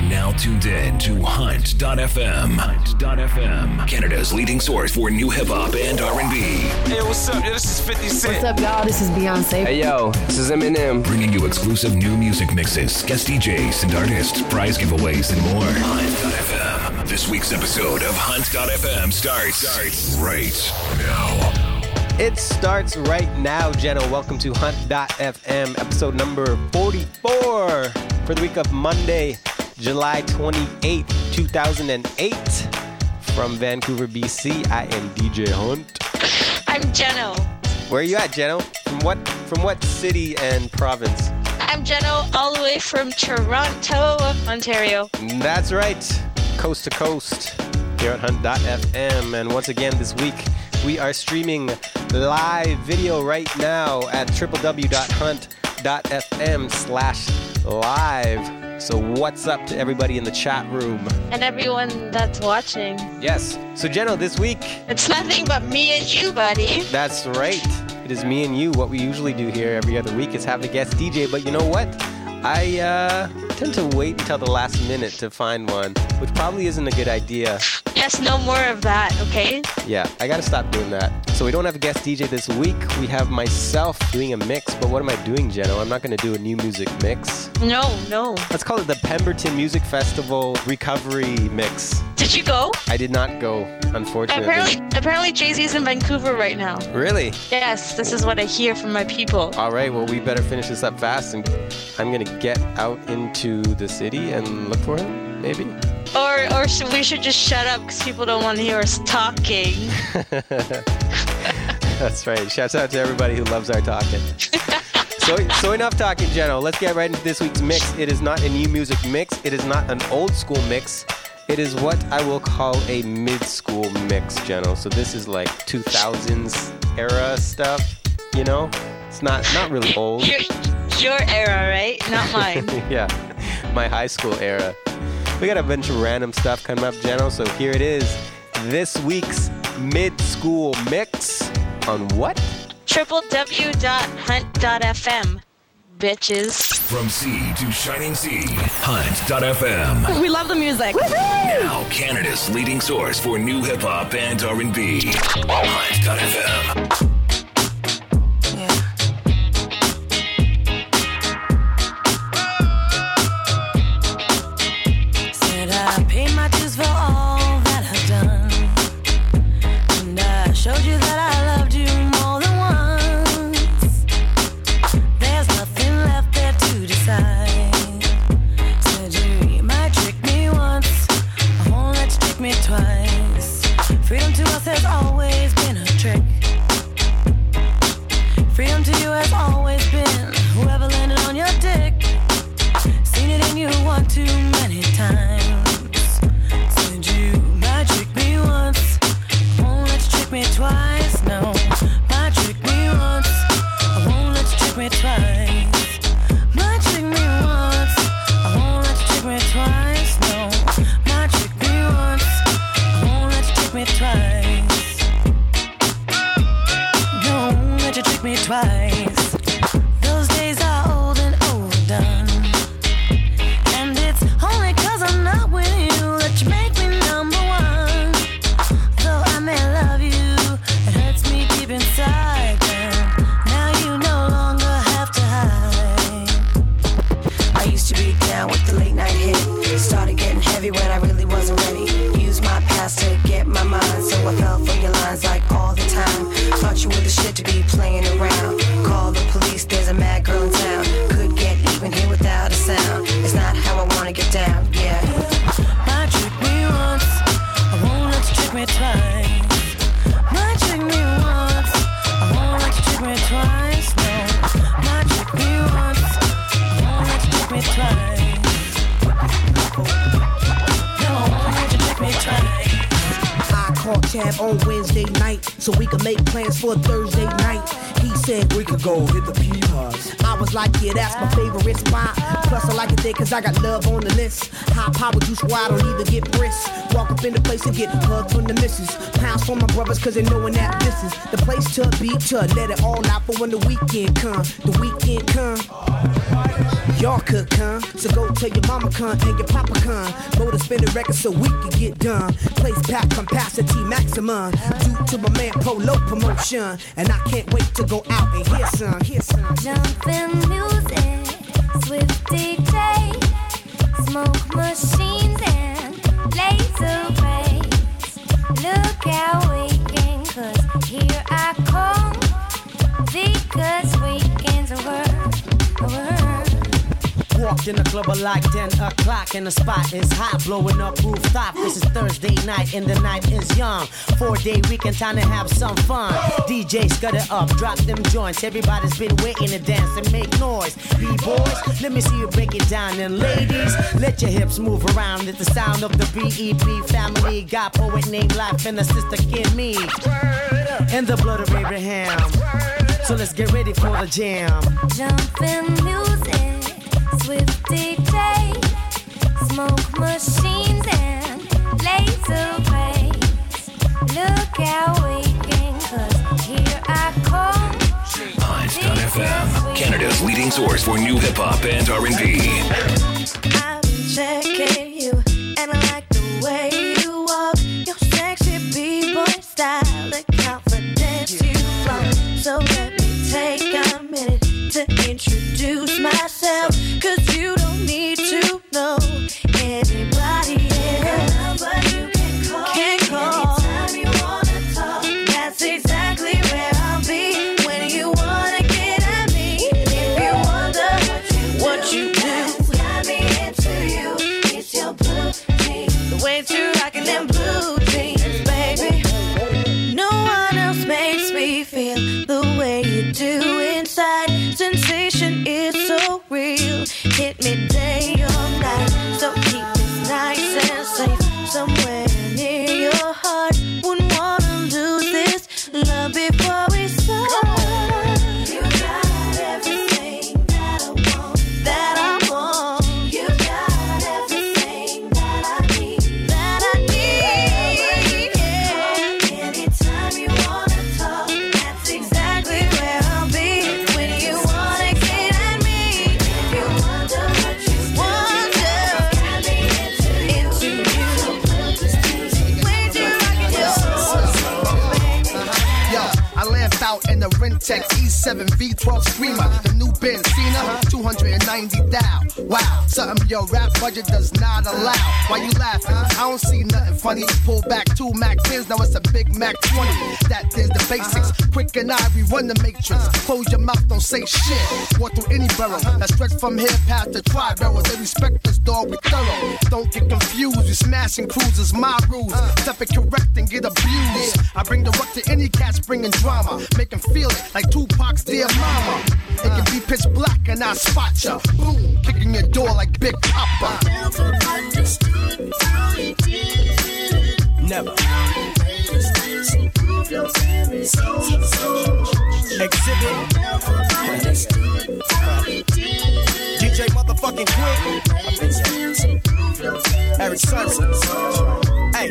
are now tuned in to Hunt.fm. Hunt.fm, Canada's leading source for new hip hop and R&B. Hey, what's up? Yo, this is 50 Cent. What's up, y'all? This is Beyonce. Hey yo, this is Eminem. Bringing you exclusive new music mixes, guest DJs and artists, prize giveaways, and more. Hunt.fm. This week's episode of Hunt.fm starts, starts right now. It starts right now, Jenna. Welcome to Hunt.fm, episode number 44 for the week of Monday, July 28th, 2008. From Vancouver, BC, I am DJ Hunt. I'm Jeno. Where are you at, Jeno? From what from what city and province? I'm Jeno, all the way from Toronto, Ontario. That's right, coast to coast here at Hunt.fm. And once again, this week we are streaming live video right now at www.hunt.fm slash live. So what's up to everybody in the chat room? And everyone that's watching. Yes. So Jeno, this week, It's nothing but me and you, buddy. that's right. It is me and you. What we usually do here every other week is have the guest DJ. But you know what? I uh, tend to wait until the last minute to find one, which probably isn't a good idea. Yes, no more of that, okay? Yeah, I gotta stop doing that. So we don't have a guest DJ this week. We have myself doing a mix. But what am I doing, Jeno? I'm not gonna do a new music mix. No, no. Let's call it the Pemberton Music Festival Recovery Mix. Did you go? I did not go, unfortunately. Apparently, apparently Jay Z is in Vancouver right now. Really? Yes, this is what I hear from my people. All right. Well, we better finish this up fast, and I'm gonna get out into the city and look for him. Maybe. Or, or should, we should just shut up because people don't want to hear us talking. That's right. Shouts out to everybody who loves our talking. so, so enough talking, Jeno. Let's get right into this week's mix. It is not a new music mix. It is not an old school mix. It is what I will call a mid school mix, Jeno. So this is like 2000s era stuff. You know, it's not not really old. Your, your era, right? Not mine. yeah, my high school era. We got a bunch of random stuff coming up, Jeno. So here it is. This week's mid school mix on what? www.hunt.fm, bitches. From sea to shining sea, Hunt.fm. We love the music. Now Canada's leading source for new hip hop and R&B. Hunt.fm. many Go hit the P-Hubs. I was like, yeah, that's my favorite spot. Plus, I like it birthday, cause I got love on the list. High power juice, why I don't even get brisk. Walk up in the place and get hugged from the missus. Pounds from my brothers, cause they knowin' that this is the place to be to. Let it all out for when the weekend come. The weekend come. Y'all could come, so go tell your mama come and your papa come. Go to spin the record so we can get done. Place pack capacity maximum. Due to my man Polo promotion. And I can't wait to go out and hear some, hear some. Jumpin' music, Swift DJ, smoke machines and laser rays. Look out weekend, cause here I come. Because weekends are work. Walked in the club at like 10 o'clock and the spot is hot, blowing up rooftop. This is Thursday night and the night is young. Four day weekend, time to have some fun. DJ it up, drop them joints. Everybody's been waiting to dance and make noise. B-boys, let me see you break it down. And ladies, let your hips move around at the sound of the BEP family. Got poet named Life and a sister Kim Me. And the blood of Abraham. So let's get ready for the jam. Jumpin' music, Swift DJ, smoke machines and laser rays. Look out weekend, cause here I come. Hunt.fm, Canada's leading source for new hip hop and R&B. I've been checking funny. Pull back two Mac 10s, now it's a Big Mac 20. That is the basics. Quik and I, we run the matrix. Close your mouth, don't say shit. Walk through any borough that stretch from here past the tri barrels. They respect this dog, we thorough. Don't get confused, we smashing cruisers, my rules. Step it correct and get abused. I bring the rock to any cats bringing drama. Make 'em feel it like Tupac's dear mama. It can be pitch black and I spot ya. Boom, kicking your door like Big Papa. Never. Xzibit. DJ motherfucking Quik. Erick Sermon. Hey,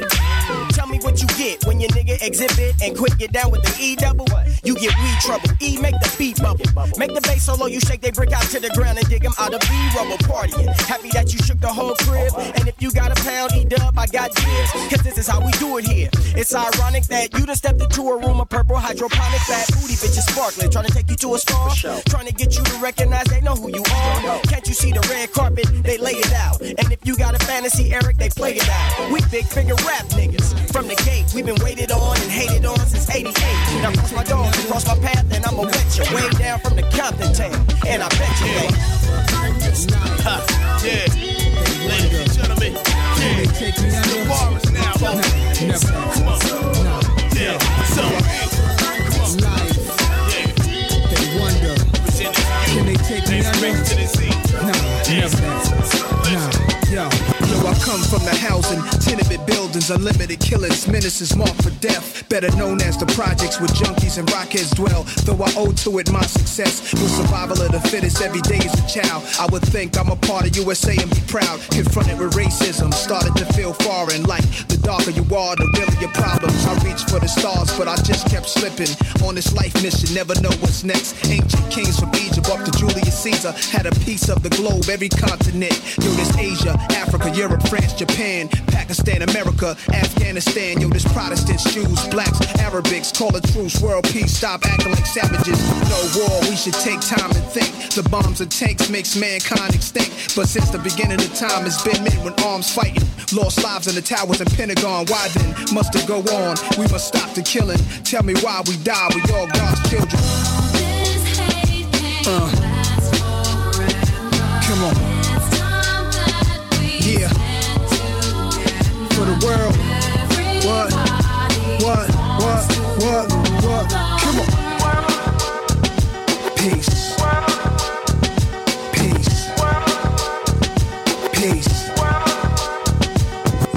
what you get when your nigga Xzibit and Quik get down with the E double. You get weed trouble. E make the beat bubble. Make the bass solo, you shake they brick out to the ground and dig 'em out of B rubble partying. Happy that you shook the whole crib. And if you got a pound, E dub, I got dibs. Cause this is how we do it here. It's ironic that you done stepped into a room of purple hydroponic fat booty bitches sparkling. Trying to take you to a star. Trying to get you to recognize they know who you are. Can't you see the red carpet? They lay it out. And if you got a fantasy, Erick, they play it out. We big figure rap niggas. From the gate, we've been waited on and hated on since 88. Now cross my dog, cross my path, and I'ma wet you. Way down from the Compton town. And I bet you they. Huh, yeah. Ladies and gentlemen, yeah. The bar is now open. Come on. Come from the housing, tenement buildings unlimited killings, menaces marked for death. Better known as the projects where junkies and rockheads dwell. Though I owe to it my success, with survival of the fittest every day as a child. I would think I'm a part of USA and be proud. Confronted with racism, started to feel foreign. Like the darker you are, the realer your problems. I reached for the stars, but I just kept slipping. On this life mission, never know what's next. Ancient kings from Egypt up to Julius Caesar had a piece of the globe, every continent. Yo, this Asia, Africa, Europe, France, Japan, Pakistan, America, Afghanistan. Yo, this Protestants, Jews, blacks, Arabics. Call a truce, world peace. Stop acting like savages. No war, we should take time and think. The bombs and tanks makes mankind extinct. But since the beginning of time, it's been men with arms fighting. Lost lives in the towers and Pentagon. Why then must it go on? We must stop the killing. Tell me why we die. We all God's children. Uh. World. What? What? What? What? What? Come on. Peace. Peace. Peace.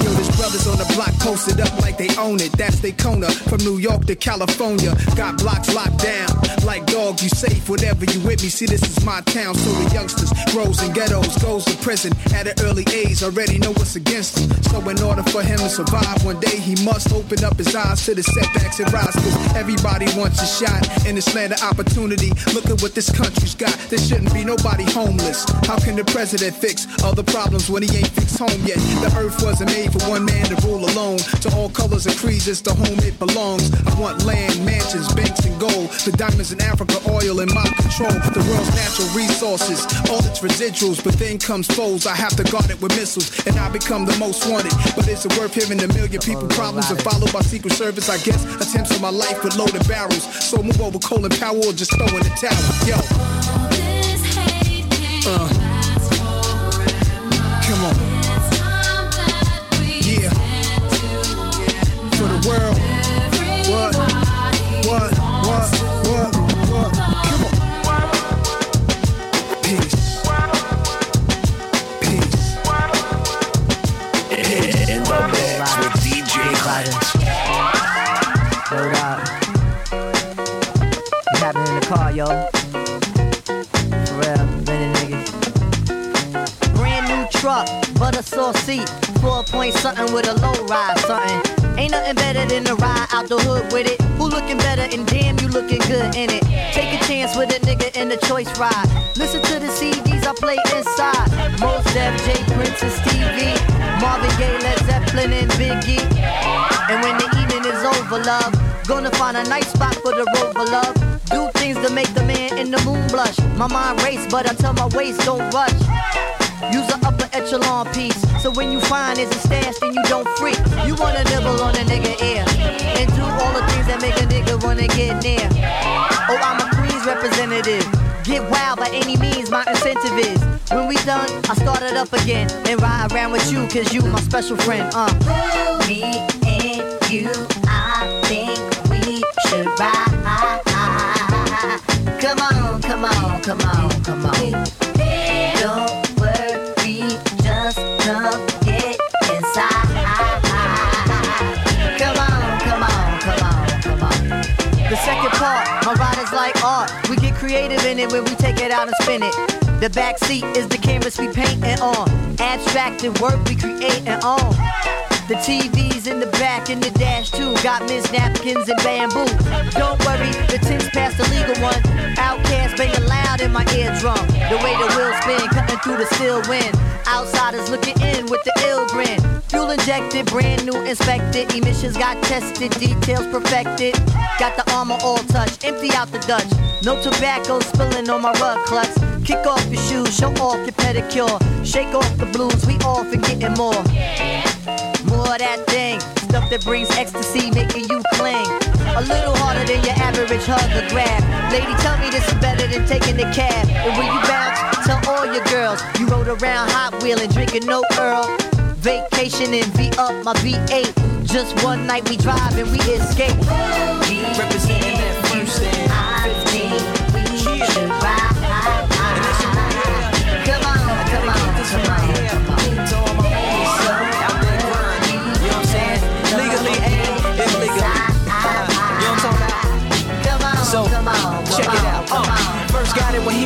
Yo, there's brothers on the block posted up like they own it. That's they Kona from New York to California. Got blocks locked down. Like dog, you safe whatever you with me. See, this is my town, so the youngsters grows in ghettos, goes to prison at an early age. Already know what's against him. So in order for him to survive, one day he must open up his eyes to the setbacks and rise. Cause everybody wants a shot in this land of opportunity. Look at what this country's got. There shouldn't be nobody homeless. How can the president fix all the problems when he ain't fixed home yet? The earth wasn't made for one man to rule alone. To all colors and creeds, it's the home it belongs. I want land, mansions, banks, and gold. The diamonds in Africa, oil in my control. The world's natural resources, all its residuals. But then comes foes, I have to guard it with missiles. And I become the most wanted. But is it worth hearing a million people problems and followed by Secret Service? I guess attempts on my life with loaded barrels. So move over Colin Powell or just throw in the towel. Yo. Uh. Nothing better than to ride out the hood with it. Who looking better and damn you looking good in it. Take a chance with a nigga in the choice ride. Listen to the CDs I play inside. Mos Def, J Prince and Stevie, Marvin Gaye, Led Zeppelin and Biggie. And when the evening is over, love, gonna find a nice spot for the rover, love. Do things to make the man in the moon blush. My mind race, but I tell my waist don't rush. Echelon piece, so when you find it's a stash, then you don't freak. You wanna nibble on a nigga ear, and do all the things that make a nigga wanna get near. Oh, I'm a Queens representative. Get wild by any means, my incentive is. When we done, I start it up again and ride around with you, cause you my special friend, uh. Me and you, I think we should ride. Come on, come on, come on. It when we take it out and spin it. The back seat is the canvas we painting on. Abstracted work we creating on. The TV's in the back and the dash too. Got Miss napkins and bamboo. Don't worry, the tin's past the legal one. OutKast banging loud in my eardrum. The way the wheels spin, cutting through the still wind. Outsiders looking in with the ill grin. Fuel injected, brand new inspected. Emissions got tested, details perfected. Got the armor all touched, empty out the Dutch. No tobacco spilling on my rug clutch. Kick off your shoes, show off your pedicure. Shake off the blues, we off and getting more. More of that thing, stuff that brings ecstasy, making you cling. A little harder than your average hug or grab. Lady, tell me this is better than taking the cab. And when you bounce, tell all your girls you rode around Hot Wheeling, drinking no Earl. Vacation and V up my V8. Just one night we drive and we escape. Representing started when he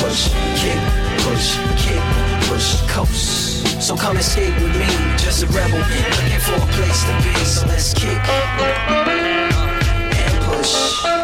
push, kick, push, kick, push, coast. So come skate with me, just a rebel, looking for a place to be. So let's kick and push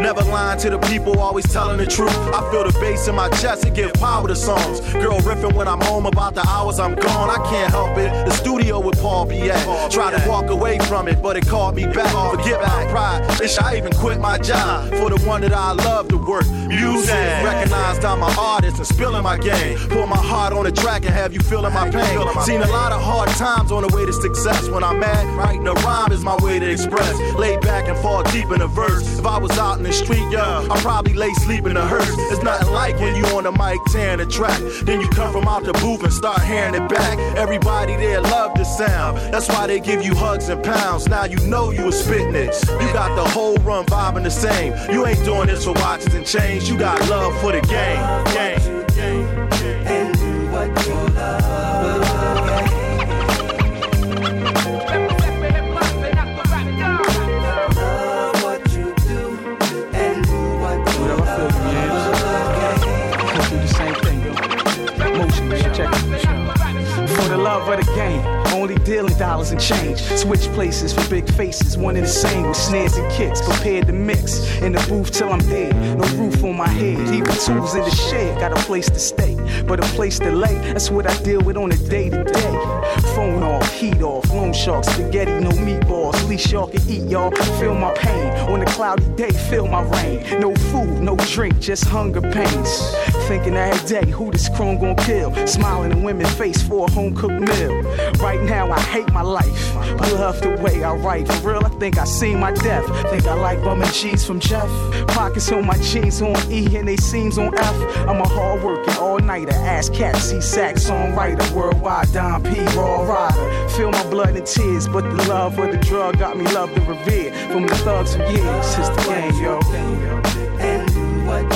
Never lying to the people, always telling the truth. I feel the bass in my chest, it give power to songs. Girl riffing when I'm home about the hours I'm gone. I can't help it. The studio with Paul be at. Try to walk away from it, but it called me back. Forget my pride. Bitch, I even quit my job for the one that I love to work. Music, recognized I'm an artist and spilling my game. Put my heart on the track and have you feeling my pain. Seen a lot of hard times on the way to success. When I'm mad, writing a rhyme is my way to express. Lay back and fall deep in a verse. If I was out in the street, yeah, I'd probably lay sleep in a hearse. It's nothing like when you on the mic tearing the track. Then you come from out the booth and start hearing it back. Everybody there love the sound. That's why they give you hugs and pounds. Now you know you was spitting it. You got the whole run vibing the same. You ain't doing this for watches and chains. You got love for the game. Game. And do For the game, only dealing dollars and change. Switch places for big faces, one and the same with snares and kicks. Prepared to mix in the booth till I'm dead. No roof on my head, even tools in the shed. Got a place to stay, but a place to lay. That's what I deal with on a day to day. Phone off, heat off, loan shark, spaghetti, no meatballs. Least y'all can eat, y'all. Feel my pain on a cloudy day, feel my rain. No food, no drink, just hunger pains. Thinking every day, who this chrome gon' kill? Smiling in women's face for a home cooked meal. Right now, I hate my life. I love the way I write. For real, I think I seen my death. Think I like bumming cheese from Jeff. Pockets on my jeans on E and they seams on F. I'm a hard working all nighter. Ass cat, C sax songwriter. Worldwide Don P. Raw rider. Feel my blood and tears, but the love of the drug got me loved and revered. From the thugs for years, it's the game, yo. and do what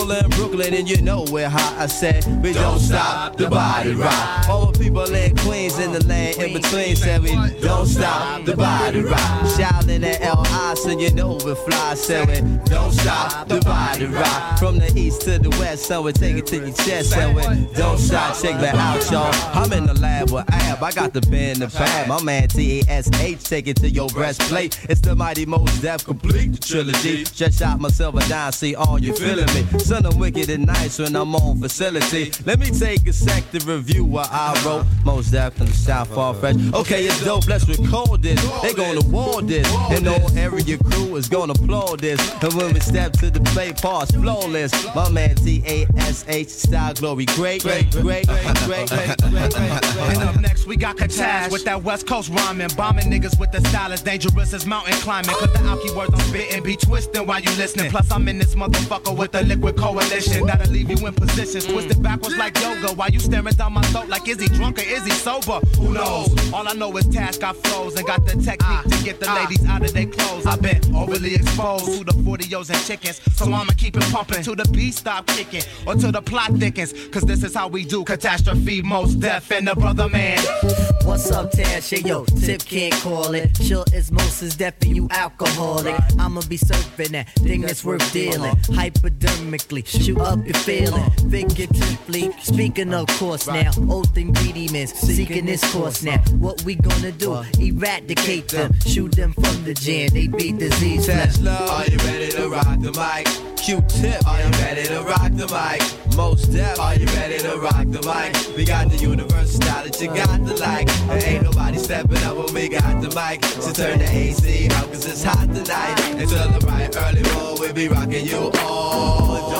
In Brooklyn, and you know we're hot. I said, we don't stop the body rock. All the people in Queens, in the lane in between, said we don't stop the body rock. Shouting at LI so you know we fly. So we don't stop, the the ride. From the east to the west, so we take it to your chest. So we don't stop, check that out, y'all. I'm in the lab with Ab, I got the pen, the pad. My man T-A-S-H, take it to your breastplate. It's the mighty Mos Def complete the trilogy. Stretch out my silver dime, see all you feeling me. Son, I'm wicked and nice when I'm on facility. Let me take a sec to review what I wrote. Most in the South, far fresh. Okay, it's dope, let's record this. They gonna war this. And the area crew is gonna applaud this. And when we step to the play, pause flawless. My man T-A-S-H, style glory. Great, great, great, great, great, great, great, And up next, we got Katash with that West Coast rhyming. Bombing niggas with the style as dangerous as mountain climbing. Cause the alky words I'm spitting be twisting while you listening. Plus, I'm in this motherfucker with the liquid coalition. That'll leave you in positions twisted backwards like yoga. While you staring down my throat like, is he drunk or is he sober? Who knows? All I know is Tash got flows and got the technique to get the ladies out of their clothes. I've been overly exposed to the 40s and chickens. So I'ma keep it pumping till the beat stop kicking or till the plot thickens. Cause this is how we do catastrophe, Mos Def and the brother man. What's up, Tash? Yo, Tip can't call it. Chill is most is deaf and you alcoholic. I'ma be surfing that thing that's worth dealing. Hypodermically, shoot up your feeling. Figuratively, speaking of course now. Oath ingredients, seeking this course now. What we gonna do? Eradicate them, shoot them from the jam. They beat disease. Tesla, are you ready to rock the mic? Q-tip, are you ready to rock the mic? Mos Def, are you ready to rock the mic? We got the universal style that you got to like. And ain't nobody stepping up when we got the mic. So turn the AC out cause it's hot tonight. Until the right early morning, we'll be rocking you all.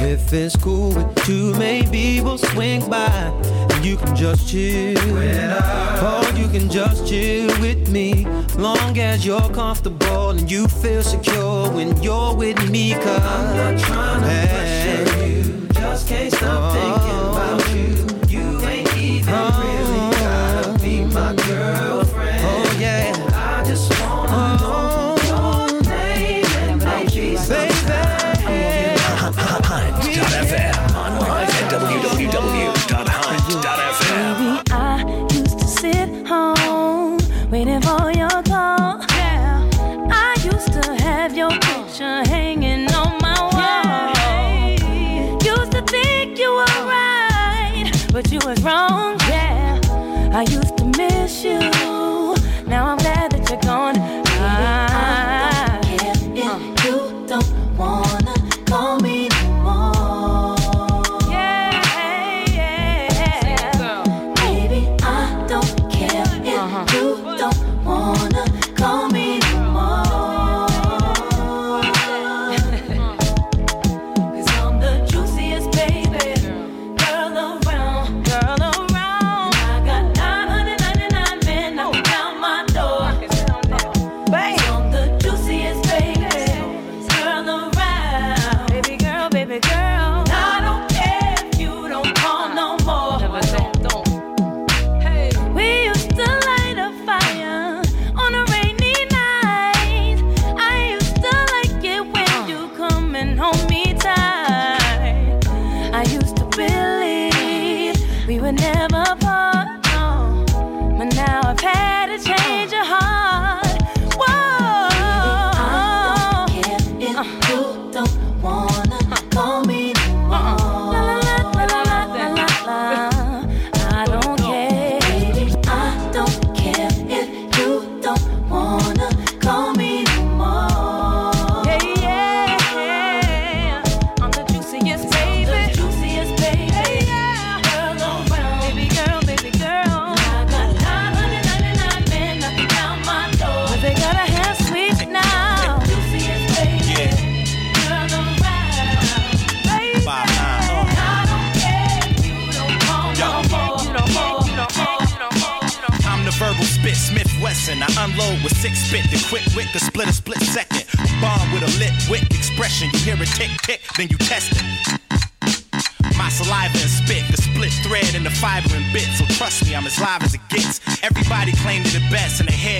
If it's cool with you, maybe we'll swing by. And you can just chill. Or you can just chill with me. Long as you're comfortable and you feel secure when you're with me. Cause I'm not trying to pressure you. Just can't stop oh. thinking about you. You ain't even oh. really gotta be my girlfriend.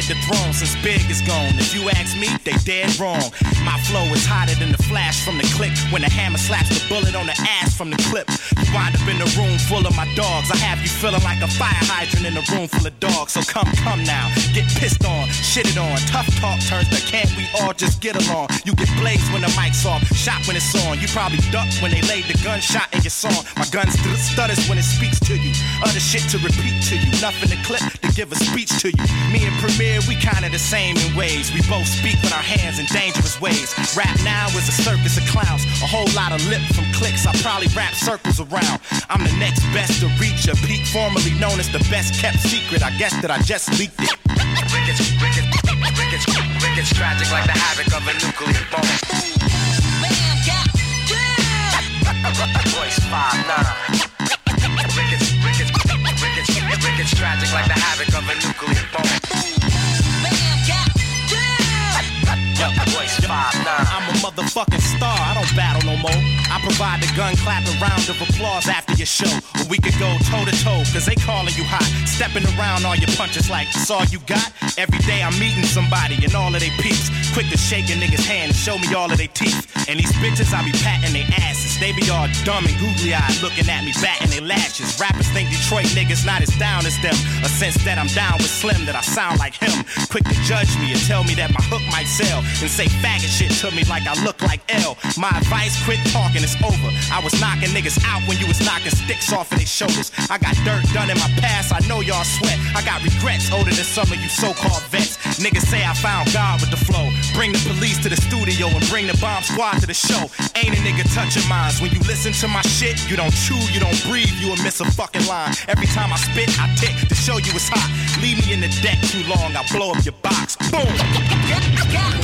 Had the throne since Big is gone. If you ask me, they dead wrong. My flow is hotter than the flash from the click when the hammer slaps the bullet on the ass from the clip. You wind up in a room full of my dogs. I have you feeling like a fire hydrant in a room full of dogs. So come, come now, get pissed on, shitted on. Tough talk turns to can't we all just get along? You get blazed when the mic's off, shot when it's on. You probably duck when they laid the gunshot in your song. My gun st- stutters when it speaks to you. Other shit to repeat to you. Nothing to clip to give a speech to you. Me and Premier, we kinda the same in ways. We both speak with our hands in dangerous ways. Rap now is a circus of clowns. A whole lot of lip from clicks. I probably rap circles around. I'm the next best to reach a peak, formerly known as the best kept secret. I guess that I just leaked it. Rickets, rickets, rickets, rickets, tragic like the havoc of a nuclear bomb. Royce five nine. Rickets, rickets, rickets, rickets, tragic like the havoc of a nuclear bomb. Five nine. I'm a motherfucking star. I don't battle no more. I provide the gun clapping round of applause after your show. We could go toe to toe, cause they calling you hot. Stepping around all your punches like it's all you got. Every day I'm meeting somebody and all of they peeps. Quick to shake a nigga's hand and show me all of they teeth. And these bitches, I be patting their asses. They be all dumb and googly eyed looking at me, batting their lashes. Rappers think Detroit niggas not as down as them. A sense that I'm down with Slim, that I sound like him. Quick to judge me and tell me that my hook might sell. And say faggot shit to me like I look like L. My advice, quit talking, it's over. I was knocking niggas out when you was knocking sticks off of their shoulders. I got dirt done in my past, I know y'all sweat. I got regrets older than some of you so-called vets. Niggas say I found God with the flow. Bring the police to the studio and bring the bomb squad to the show. Ain't a nigga touching minds. When you listen to my shit, you don't chew, you don't breathe, you will miss a fucking line. Every time I spit, I tick to show you it's hot. Leave me in the deck too long, I blow up your box. Boom!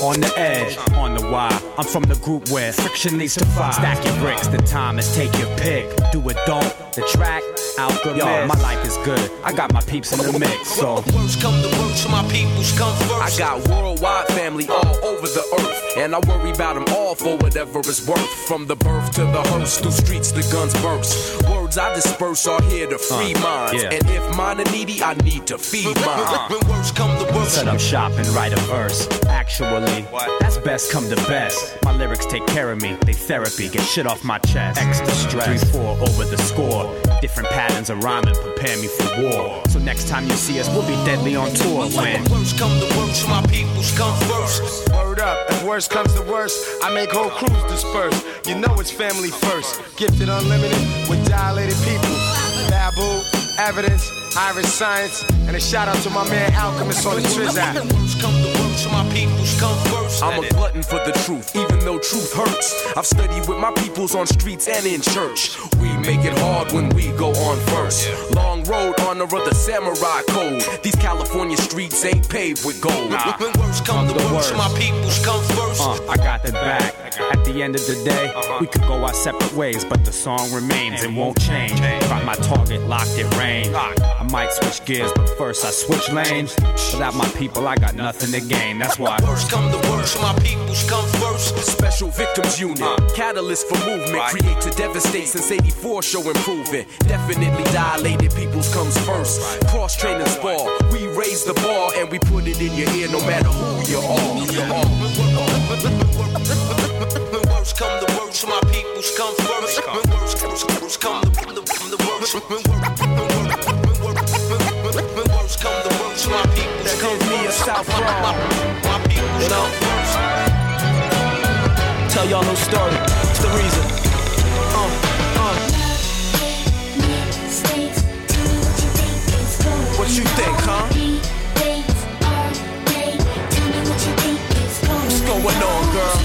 On the edge, on the wire. I'm from the group where friction leads to fire. Stack your bricks, the time is take your pick. Do it, don't. The track, alchemist. Yo, my life is good. I got my peeps in the mix, so. Worst come the worst my peoples come I got worldwide family all over the earth, and I worry about them all for whatever it's worth. From the birth to the hearse, through streets the guns burst. Words I disperse are here to free Uh, minds, yeah. and if mine are needy, I need to feed mine. When worst come the worst. Set up shop and write a verse. Actually, that's best come to best. My lyrics take care of me, they therapy, get shit off my chest. Extra stress, 3 4 over the score. Different patterns of rhyming prepare me for war. So next time you see us, we'll be deadly on tour when. Worst come to worst my peoples come first. Word up, if worst comes to worst, I make whole crews disperse. You know it's family first. Gifted unlimited with dilated people. Babu, evidence, Iriscience, and a shout out to my man Alchemist on the Triz app. Worst come the worst of my peoples come first. I'm a glutton for the truth, even though truth hurts. I've studied with my peoples on streets and in church. We make it hard when we go on first. Long road, honor of the samurai code. These California streets ain't paved with gold. When worst come the worst, my peoples come first. Uh, I got the back. At the end of the day, we could go our separate ways, but the song remains and won't change. Got my target locked at range. I might switch gears, but first I switch lanes. Without my people, I got nothing to gain. That's why. Worst come the worst, my peoples come first. Special Victims Unit, uh, catalyst for movement, create to devastate since 84 show improvement. Definitely dilated peoples comes first. Cross training spar, we raise the bar and we put it in your ear no matter who you are. You are. When worst come the worst, my peoples come first. When worst, worst, worst come the, the, the worst. When worst come the worst, my peoples come first. South My, my, my peoples come first. Tell y'all no story. It's the reason. Uh, uh. What you think, huh? and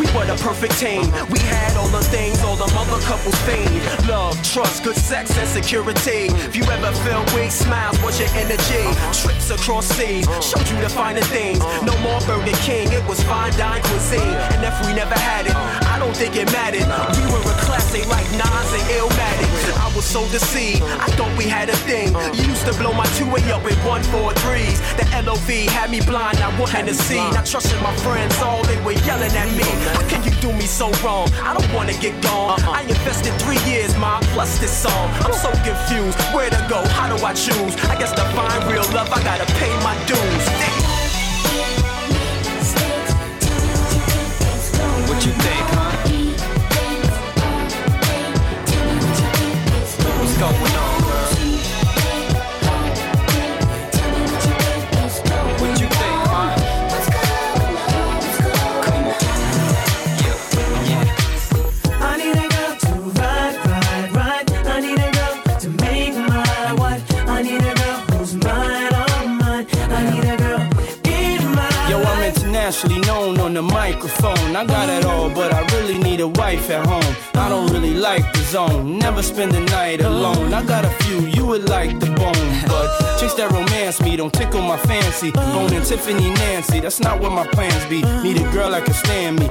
We were the perfect team. We had all the things all the mother couples fiend. Love, trust, good sex, and security. If you ever feel weak, smiles was your energy. Trips across seas showed you the finer things. No more Burger King, it was fine dine cuisine. And if we never had it, I don't think it mattered. We were a classic like Nas and Illmatic. I was so deceived, I thought we had a thing. You used to blow my two way up with one four threes. The LOV had me blind, I wanted to see. Not trusting my friends, all they were yelling at me. How can you do me so wrong? I don't wanna get gone. I invested three years, ma, plus this song. I'm so confused. Where to go? How do I choose? I guess to find real love, I gotta pay my dues. Wife at home. I don't really like the zone, never spend the night alone. I got a few you would like the bone, but chicks that romance me don't tickle my fancy. Bone and Tiffany Nancy, that's not what my plans be. Need a girl that can stand me,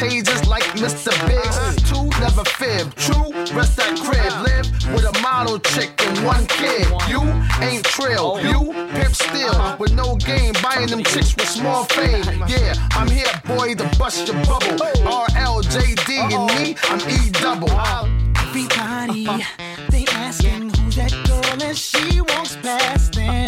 Ostentatious like Mr. Biggs. Two never fib. True, rest at crib. Live with a model chick and one kid. You ain't trill. You pimp still. With no game, buying them chicks with small fame. Yeah, I'm here, boy, to bust your bubble. RLJD and me, I'm E double. Everybody, they asking who's that girl and she walks past them.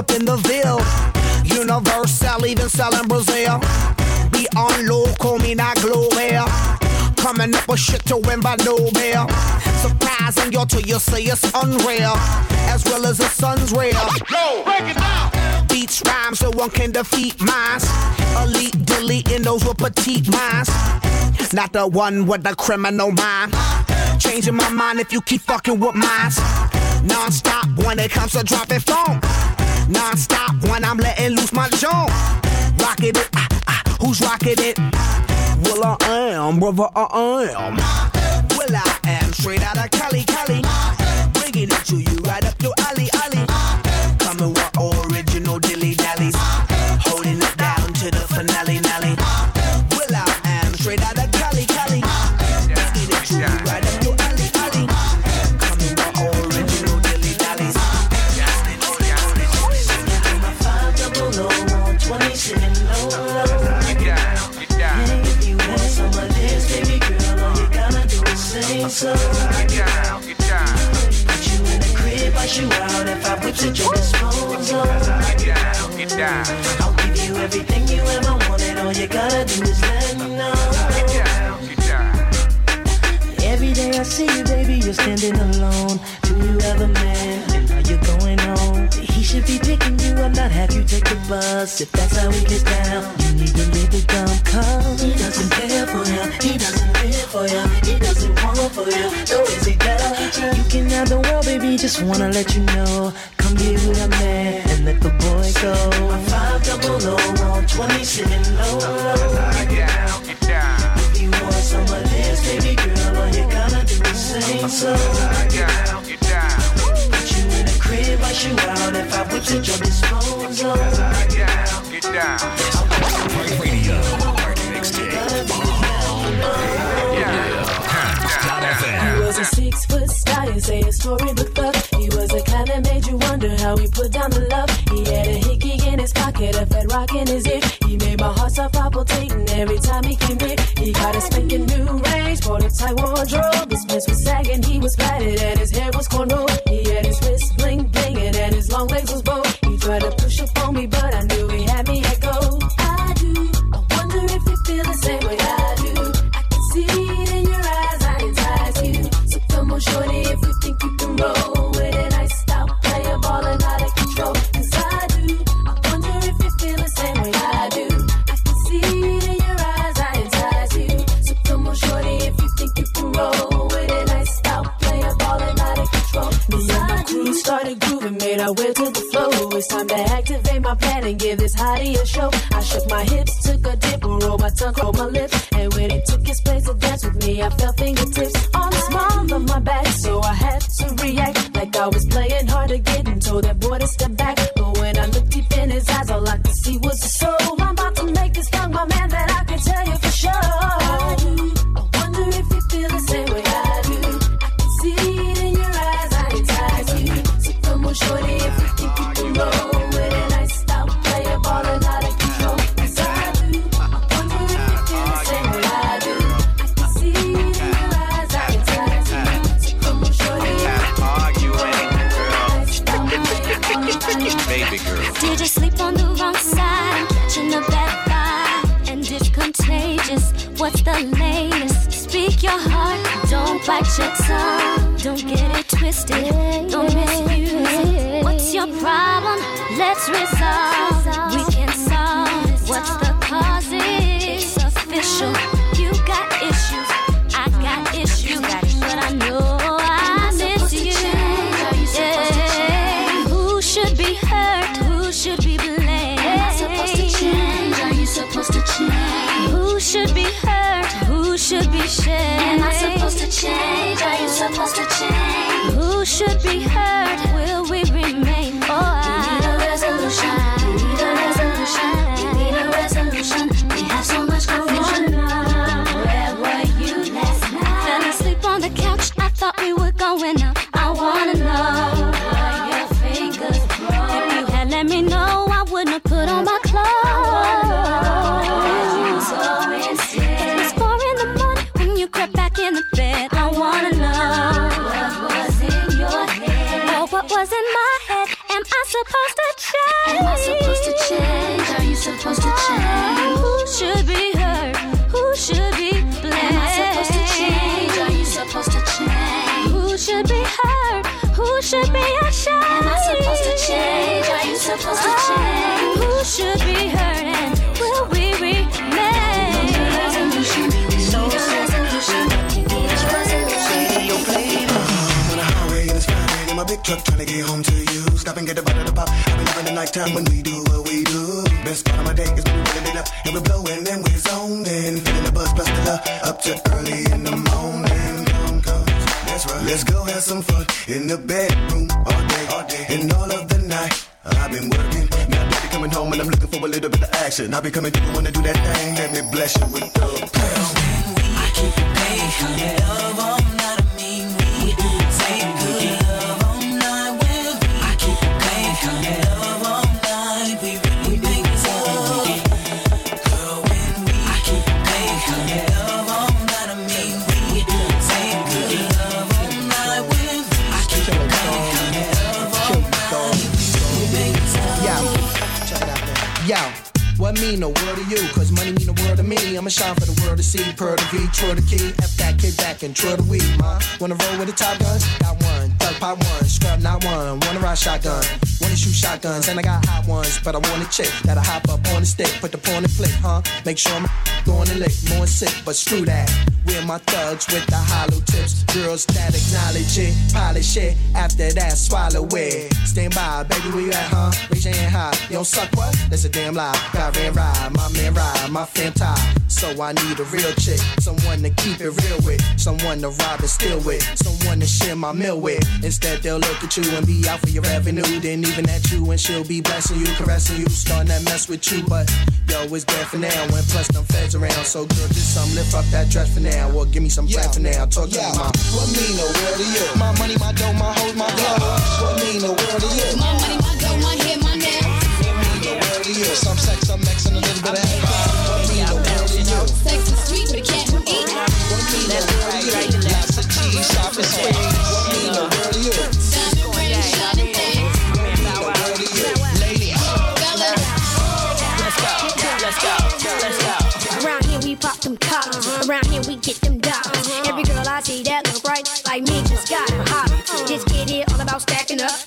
Up in the Ville. Universal, even selling Brazil. Be on low, call me not global. Coming up with shit to win by Nobel. Surprising you till you say it's unreal. As well as the sun's real. Yo, break it down. Beats rhymes so one can defeat minds. Elite deleting those with petite minds. Not the one with the criminal mind. Changing my mind if you keep fucking with mine. Non-stop when it comes to dropping phone. Non-stop when I'm letting loose my jaw. Rocking it, ah, ah, who's rocking it? Well, I am, brother, I am. Well, I am straight out of Cali, Cali. Bringing it to you right up your if I whips at your disposal. I'll give you everything you ever wanted, all you gotta do is let me know. Every day I see you, baby, you're standing alone. Do you have a man? And are you going home? He should be picking you up, not have you take the bus. If that's how we get down, you need to leave the dumb cause. He doesn't care for you, he doesn't live for you, he doesn't want for you. No, is he you? You can have the world, baby, just wanna let you know. Come here with a man and let the boy go. Five double O on 20 sitting low. If you want some of this, baby girl, all you gotta do is say so. Put you in a crib, I shoot out if I whips at your disposal. Radio. Mixtape. He was a six foot stallion, say a storybook thug. He was the how he put down the love. He had a hickey in his pocket, a fat rock in his ear. He made my heart stop palpitating every time he came near. He got a spanking new range, bought a tight wardrobe. Truck trying to get home to you. Stop and get the butter to pop. I've been loving the nighttime when we do what we do. Best part of my day is when we rolling it up and we're blowing and we're zoning. Feeling the buzz plus the love up to early in the morning. Come, come, that's right. Let's go have some fun in the bedroom all day, all day, and all of the night. I've been working, now baby coming home and I'm looking for a little bit of action. I'll be coming through when I do that thing. Let me bless you with the Yo, mean the world to you? Cause money mean the world to me. I'ma shine for the world to see. Per the V, true the key. F that kick back and true the weed, ma. Wanna roll with the top guns? Got one. Thug pop one. Scrub not one. Wanna ride shotgun. Wanna shoot shotguns. And I got hot ones. But I want a chick that'll hop up on the stick. Put the pawn and flick, huh? Make sure I'm going to lick. More sick, but screw that. We're my thugs with the hollow tips. Girls that acknowledge it. Polish it. After that, swallow it. Stand by, baby, where you at, huh? Raise your hand high. You don't suck what? That's a damn lie. God ran ride, my man ride, my fam tie. So I need a real chick, someone to keep it real with, someone to rob and steal with, someone to share my meal with. Instead, they'll look at you and be out for your revenue, even at you, and she'll be blessing you, caressing you, starting that mess with you. But yo, it's bad for now, and plus them feds around. So girl, just some lift up that dress for now, or give me some bread for now. Talk to me, mom. What mean the world to you? My money, my dough, my hoes, my blood. What mean the world to you? My money, my dough, my hair, my nails. What mean the world to you? Some sex, some X, and a little bit of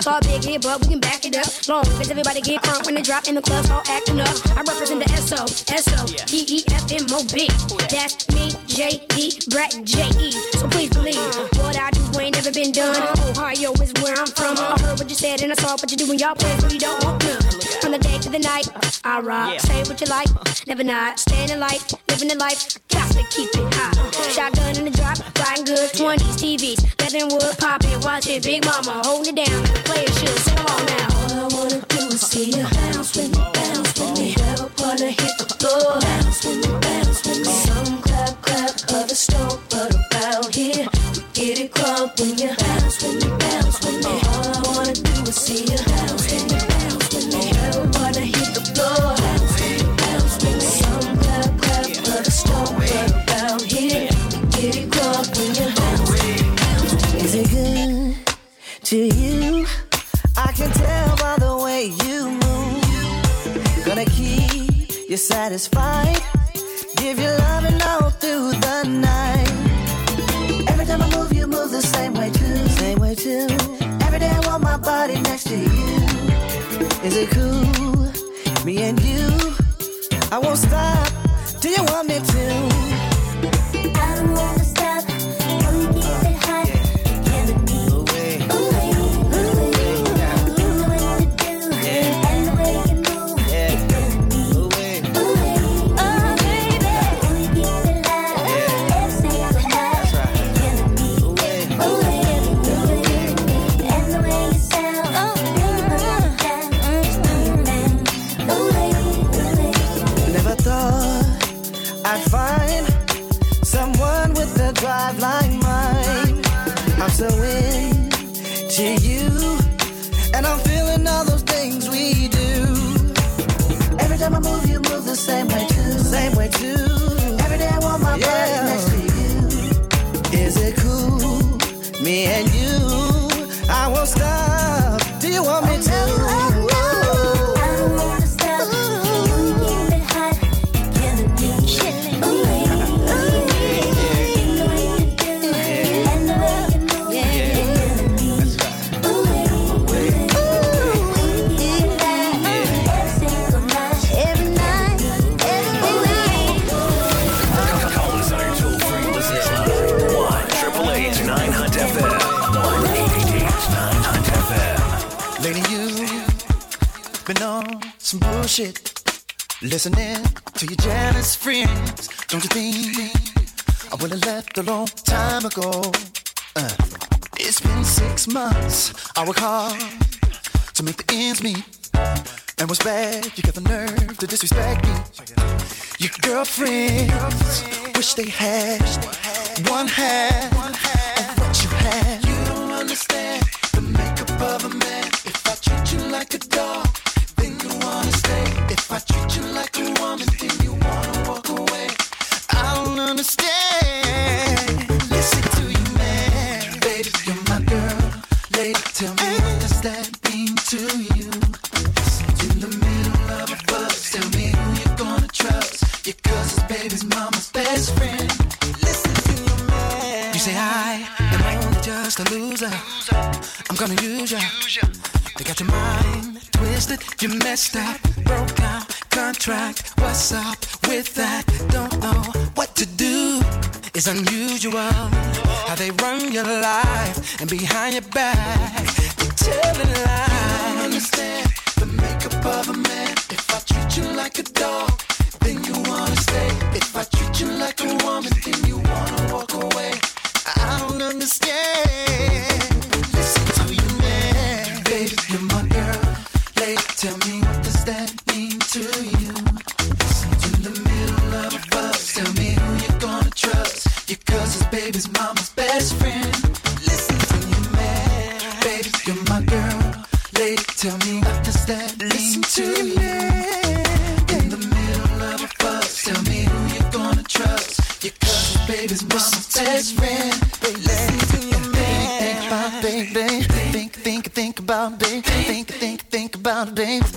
Saw big here, but we can back it up. Long as everybody get crunk when they drop in the club, all acting up. I represent the SO, SO, D E F M O B. That's me, J E, Brett J E. So please believe uh-huh. what I do ain't never been done. Uh-huh. Ohio is where I'm from. I heard what you said and I saw what you do in y'all plans, but you don't want none. From the day to the night, I rock. Say what you like, never not. Standing light, living the life, got to keep it hot. Shotgun in the drop, riding good, 20s, TVs, letting wood pop it, watching Big Mama holding it down. The players should sing along now. All I wanna do is see you bounce with me, bounce with me. Never wanna hit the floor. Bounce with me, bounce with me. Some clap, clap, others stomp, but around here we get it crunk when you bounce with me, bounce with me. All I wanna do is see you bounce with me, to you? I can tell by the way you move. Gonna keep you satisfied. Give you love and all through the night. Every time I move, you move the same way too. Same way too. Every day I want my body next to you. Is it cool? Me and you. I won't stop. Do you want me to? you got the nerve to disrespect me. Your girlfriends wish they had gonna use ya. They got your mind twisted, you messed up, broke out, contract. What's up with that? Don't know what to do. It's unusual how they run your life and behind your back you're telling lies. You understand the makeup of a man. If I treat you like a dog, then you wanna stay. If I treat you like a woman, then you wanna walk away. I don't understand. days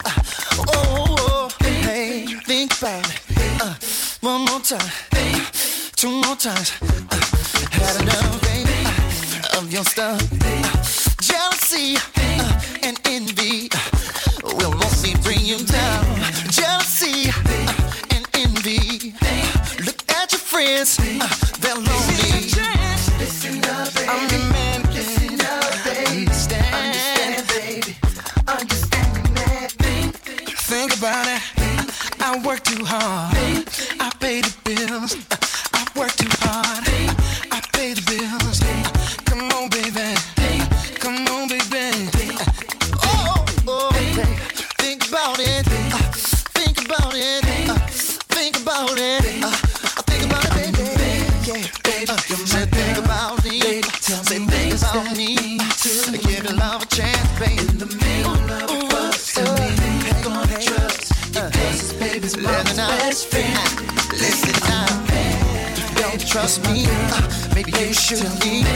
should be.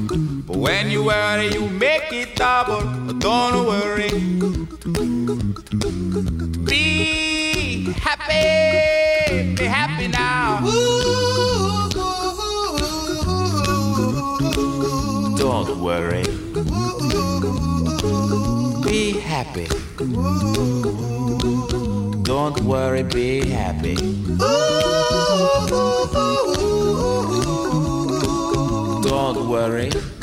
When you worry, you make it double. Don't worry. Be happy. Be happy now. Don't worry. Be happy. Don't worry, be happy. Don't worry.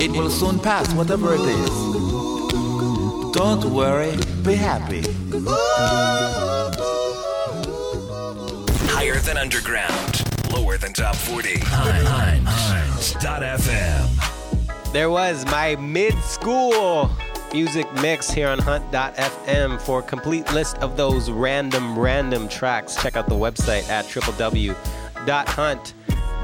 It will soon pass, whatever it is. Don't worry, be happy. Higher than underground. Lower than top 40. Heinz. Hunt.fm. There was my mid school music mix here on hunt.fm. For a complete list of those random, random tracks, check out the website at www.hunt.fm.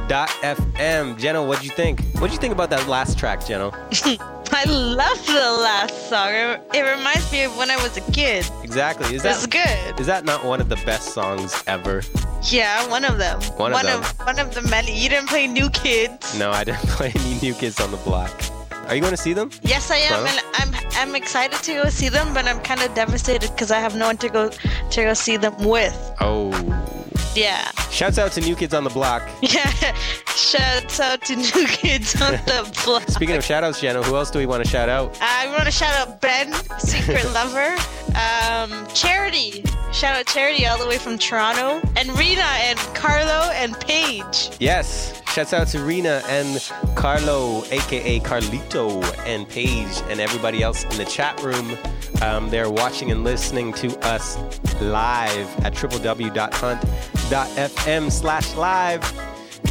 Jenna, what'd you think? What'd you think about that last track, Jenna? I love the last song. It, reminds me of when I was a kid. Exactly. Is It's that good. Is that not one of the best songs ever? Yeah, one of them. One of them. Of, one of the many. You didn't play New Kids. No, I didn't play any new kids on the block. Are you going to see them? Yes, I am, and I'm I'm excited to go see them, but I'm kind of devastated because I have no one to go to go see them with. Oh. Yeah, Shouts out to New Kids on the Block. yeah. Shouts out to New Kids on the block. Speaking of shout outs, Jenna, who else do we want to shout out? I want to shout out Ben, Secret Lover, um, Charity. Shout out Charity all the way from Toronto, and Rita and Carlo and Paige. Yes. Shouts out to Rena and Carlo, aka Carlito, and Paige, and everybody else in the chat room. Um, they're watching and listening to us live at www.hunt.fm slash live.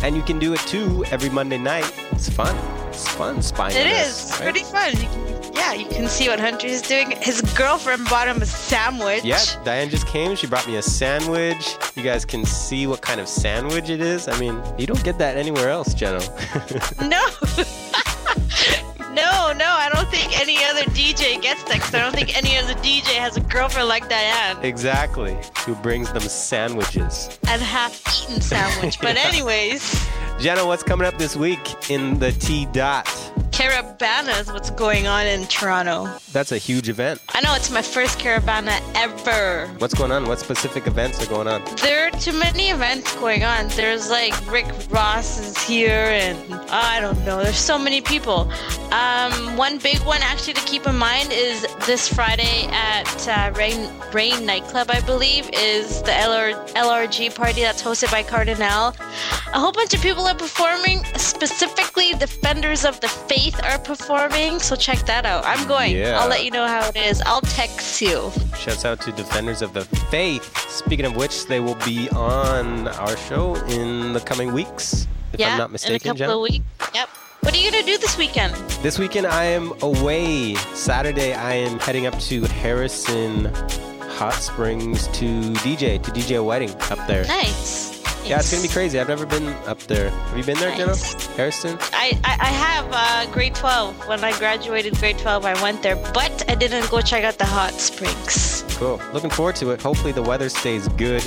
And you can do it too every Monday night. It's fun. It's fun spying It is us, right? pretty fun. You can, yeah, you can see what Hunter is doing. His girlfriend bought him a sandwich. Yeah, Diane just came. She brought me a sandwich. You guys can see what kind of sandwich it is. I mean, you don't get that anywhere else, Jeno. No. no, any other DJ gets that 'cause I don't think any other DJ has a girlfriend like Diane. exactly. Who brings them sandwiches? And half-eaten sandwich. But Yeah. anyways, Jenna, what's coming up this week in the T dot? Caribana is what's going on in Toronto. That's a huge event. I know it's my first Caribana ever. What's going on? What specific events are going on? There are too many events going on. There's like Rick Ross is here, and I don't know. There's so many people. Um, one big one actually to keep in mind is this Friday at uh, Rain Rain nightclub, I believe, is the LR, LRG party that's hosted by Kardinal. A whole bunch of people are performing. Specifically, Defenders of the Faith are performing. So check that out. I'm going. Yeah. I'll let you know how it is. I'll text you. Shouts out to Defenders of the Faith. Speaking of which, they will be on our show in the coming weeks, if yeah, I'm not mistaken. in a couple of weeks. Yep. What are you gonna do this weekend? This weekend I am away. Saturday I am heading up to Harrison Hot Springs to DJ, to DJ a wedding up there. Nice. Yeah, it's gonna be crazy. I've never been up there. Have you been there, Jenna? Harrison? I, I, I have uh, grade 12. When I graduated grade 12, I went there, but I didn't go check out the hot springs. Cool. Looking forward to it. Hopefully the weather stays good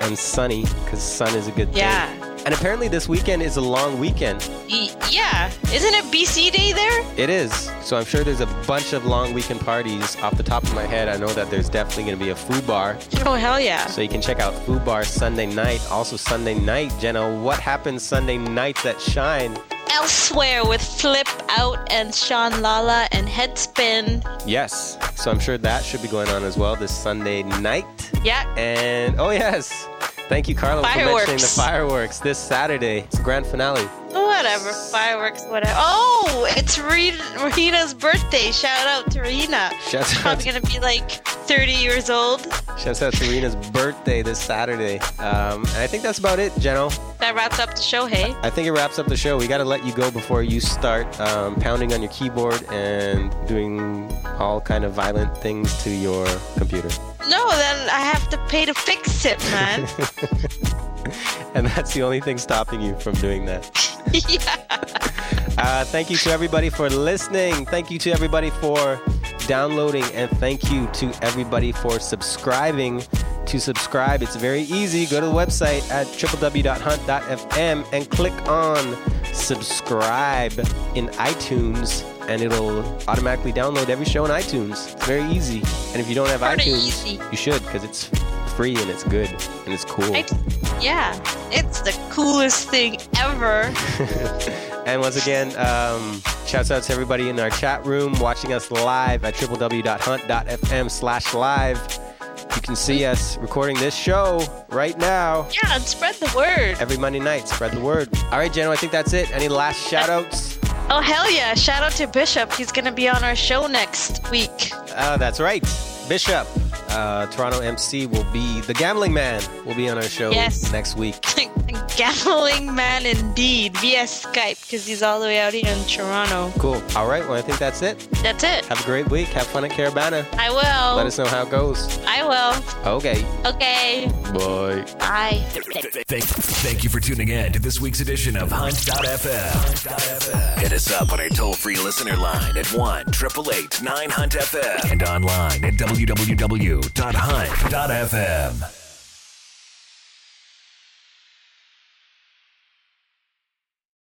and sunny, because sun is a good thing. Yeah. And apparently this weekend is a long weekend. Y- yeah. Isn't it BC Day there? It is. So I'm sure there's a bunch of long weekend parties. Off the top of my head, I know that there's definitely going to be a food bar. Oh, hell yeah. So you can check out Food Bar Sunday night. Also Sunday night, Jenna, what happens Sunday nights at Shine? Elsewhere with Flip Out and Sean Lala and Headspin. Yes. So I'm sure that should be going on as well this Sunday night. Yeah. And oh yes, thank you, Carlo, for mentioning the Fireworks. fireworks this Saturday. It's grand finale. Whatever. Fireworks, whatever. Oh, it's Rita, birthday. Shout out to Rita. Shouts out Probably going to be like 30 years old. Shout out to Serena's birthday this Saturday. Um, and I think that's about it, Jeno. That wraps up the show, hey? I think it wraps up the show. We got to let you go before you start um, pounding on your keyboard and doing all kind of violent things to your computer. No, then I have to pay to fix it, man. and that's the only thing stopping you from doing that. yeah. Uh, thank you to everybody for listening. Thank you to everybody for downloading. And thank you to everybody for subscribing. To subscribe, it's very easy. Go to the website at www.hunt.fm and click on subscribe in iTunes, and it'll automatically download every show in iTunes. It's very easy. And if you don't have Pretty iTunes, easy. you should because it's free and it's good and it's cool. Right? Yeah. It's the coolest thing ever. And once again, um, shouts out to everybody in our chat room watching us live at www.hunt.fm slash live. You can see us recording this show right now Yeah, and spread the word. every Monday night. Spread the word. All right, Jen, I think that's it. Any last shout outs? Oh, hell yeah. Shout out to Bishop. He's going to be on our show next week. Uh, that's right. Bishop, uh, Toronto MC, will be the gambling man, will be on our show Yes. next week. Gambling man indeed via Skype because he's all the way out here in Toronto. Cool. All right, well, I think that's it. That's it. Have a great week. Have fun at Caribana. I will. Let us know how it goes. I will. Okay. Okay. Bye. Bye. Thank, thank you for tuning in to this week's edition of Hunt.fm. Hit us up on our toll free listener line at 1 888 9 Hunt FM and online at www.hunt.fm.